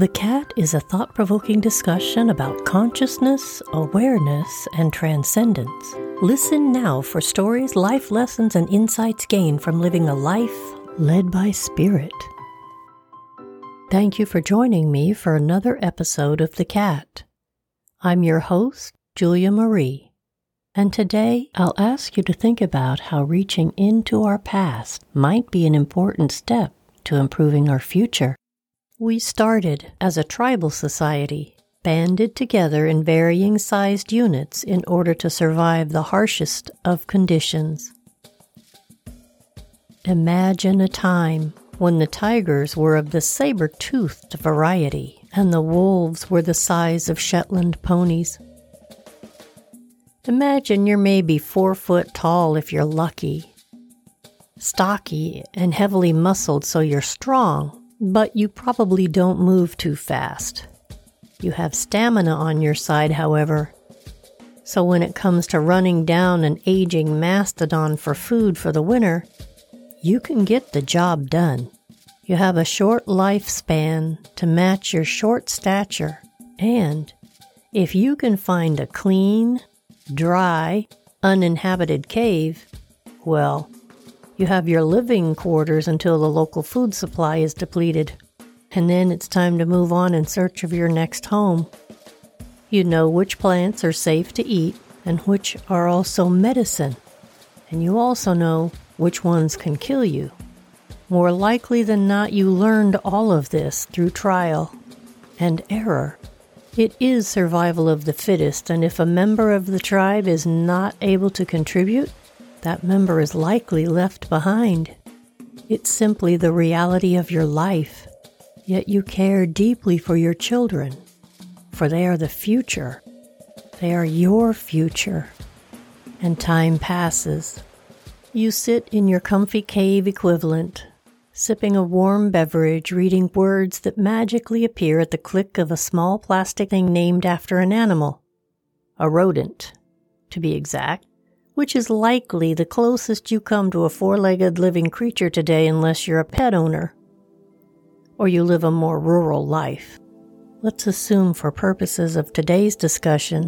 The Cat is a thought provoking discussion about consciousness, awareness, and transcendence. Listen now for stories, life lessons, and insights gained from living a life led by spirit. Thank you for joining me for another episode of The Cat. I'm your host, Julia Marie, and today I'll ask you to think about how reaching into our past might be an important step to improving our future. We started as a tribal society, banded together in varying sized units in order to survive the harshest of conditions. Imagine a time when the tigers were of the saber toothed variety and the wolves were the size of Shetland ponies. Imagine you're maybe four foot tall if you're lucky, stocky and heavily muscled so you're strong, but you probably don't move too fast. You have stamina on your side, however. So when it comes to running down an aging mastodon for food for the winter, you can get the job done. You have a short lifespan to match your short stature, and if you can find a clean, dry, uninhabited cave, well, you have your living quarters until the local food supply is depleted, and then it's time to move on in search of your next home. You know which plants are safe to eat and which are also medicine, and you also know which ones can kill you. More likely than not, you learned all of this through trial and error. It is survival of the fittest, and if a member of the tribe is not able to contribute, that member is likely left behind. It's simply the reality of your life, yet you care deeply for your children, for they are the future. They are your future. And time passes. You sit in your comfy cave equivalent, sipping a warm beverage, reading words that magically appear at the click of a small plastic thing named after an animal. A rodent, to be exact which is likely the closest you come to a four legged living creature today unless you're a pet owner or you live a more rural life. Let's assume, for purposes of today's discussion,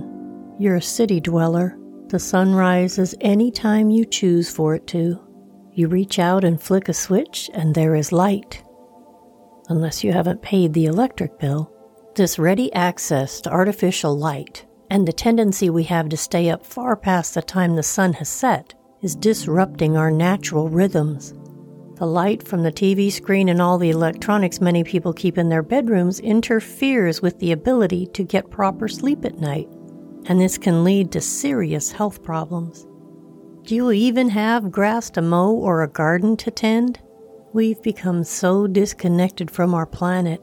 you're a city dweller. The sun rises any time you choose for it to. You reach out and flick a switch, and there is light. Unless you haven't paid the electric bill, this ready access to artificial light and the tendency we have to stay up far past the time the sun has set is disrupting our natural rhythms. The light from the TV screen and all the electronics many people keep in their bedrooms interferes with the ability to get proper sleep at night, and this can lead to serious health problems. Do you even have grass to mow or a garden to tend? We've become so disconnected from our planet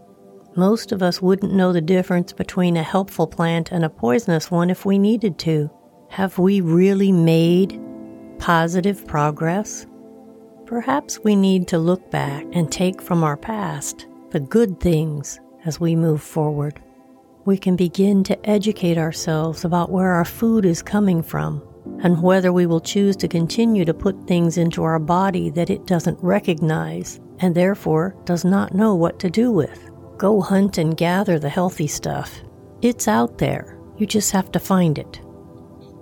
most of us wouldn't know the difference between a helpful plant and a poisonous one if we needed to. Have we really made positive progress? Perhaps we need to look back and take from our past the good things as we move forward. We can begin to educate ourselves about where our food is coming from and whether we will choose to continue to put things into our body that it doesn't recognize and therefore does not know what to do with. Go hunt and gather the healthy stuff. It's out there. You just have to find it.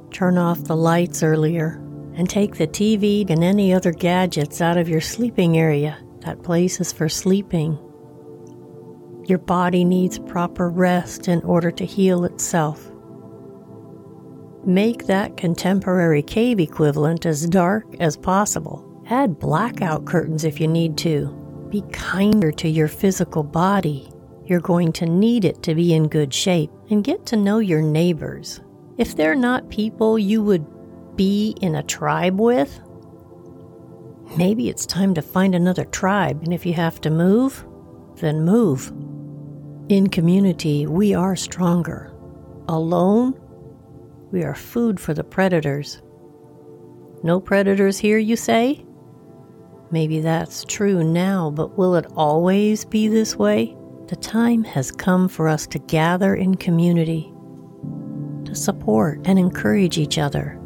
Turn off the lights earlier and take the TV and any other gadgets out of your sleeping area. That place is for sleeping. Your body needs proper rest in order to heal itself. Make that contemporary cave equivalent as dark as possible. Add blackout curtains if you need to. Be kinder to your physical body. You're going to need it to be in good shape and get to know your neighbors. If they're not people you would be in a tribe with, maybe it's time to find another tribe. And if you have to move, then move. In community, we are stronger. Alone, we are food for the predators. No predators here, you say? Maybe that's true now, but will it always be this way? The time has come for us to gather in community, to support and encourage each other.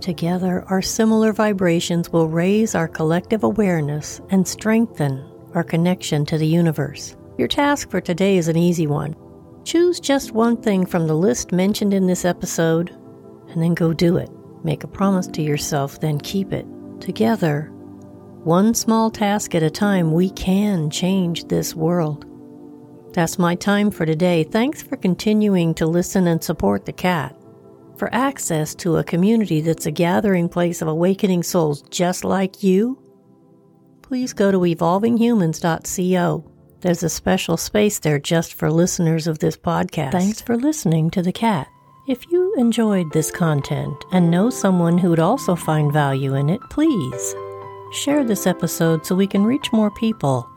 Together, our similar vibrations will raise our collective awareness and strengthen our connection to the universe. Your task for today is an easy one. Choose just one thing from the list mentioned in this episode and then go do it. Make a promise to yourself, then keep it. Together, one small task at a time, we can change this world. That's my time for today. Thanks for continuing to listen and support the cat. For access to a community that's a gathering place of awakening souls just like you, please go to evolvinghumans.co. There's a special space there just for listeners of this podcast. Thanks for listening to The Cat. If you enjoyed this content and know someone who would also find value in it, please share this episode so we can reach more people.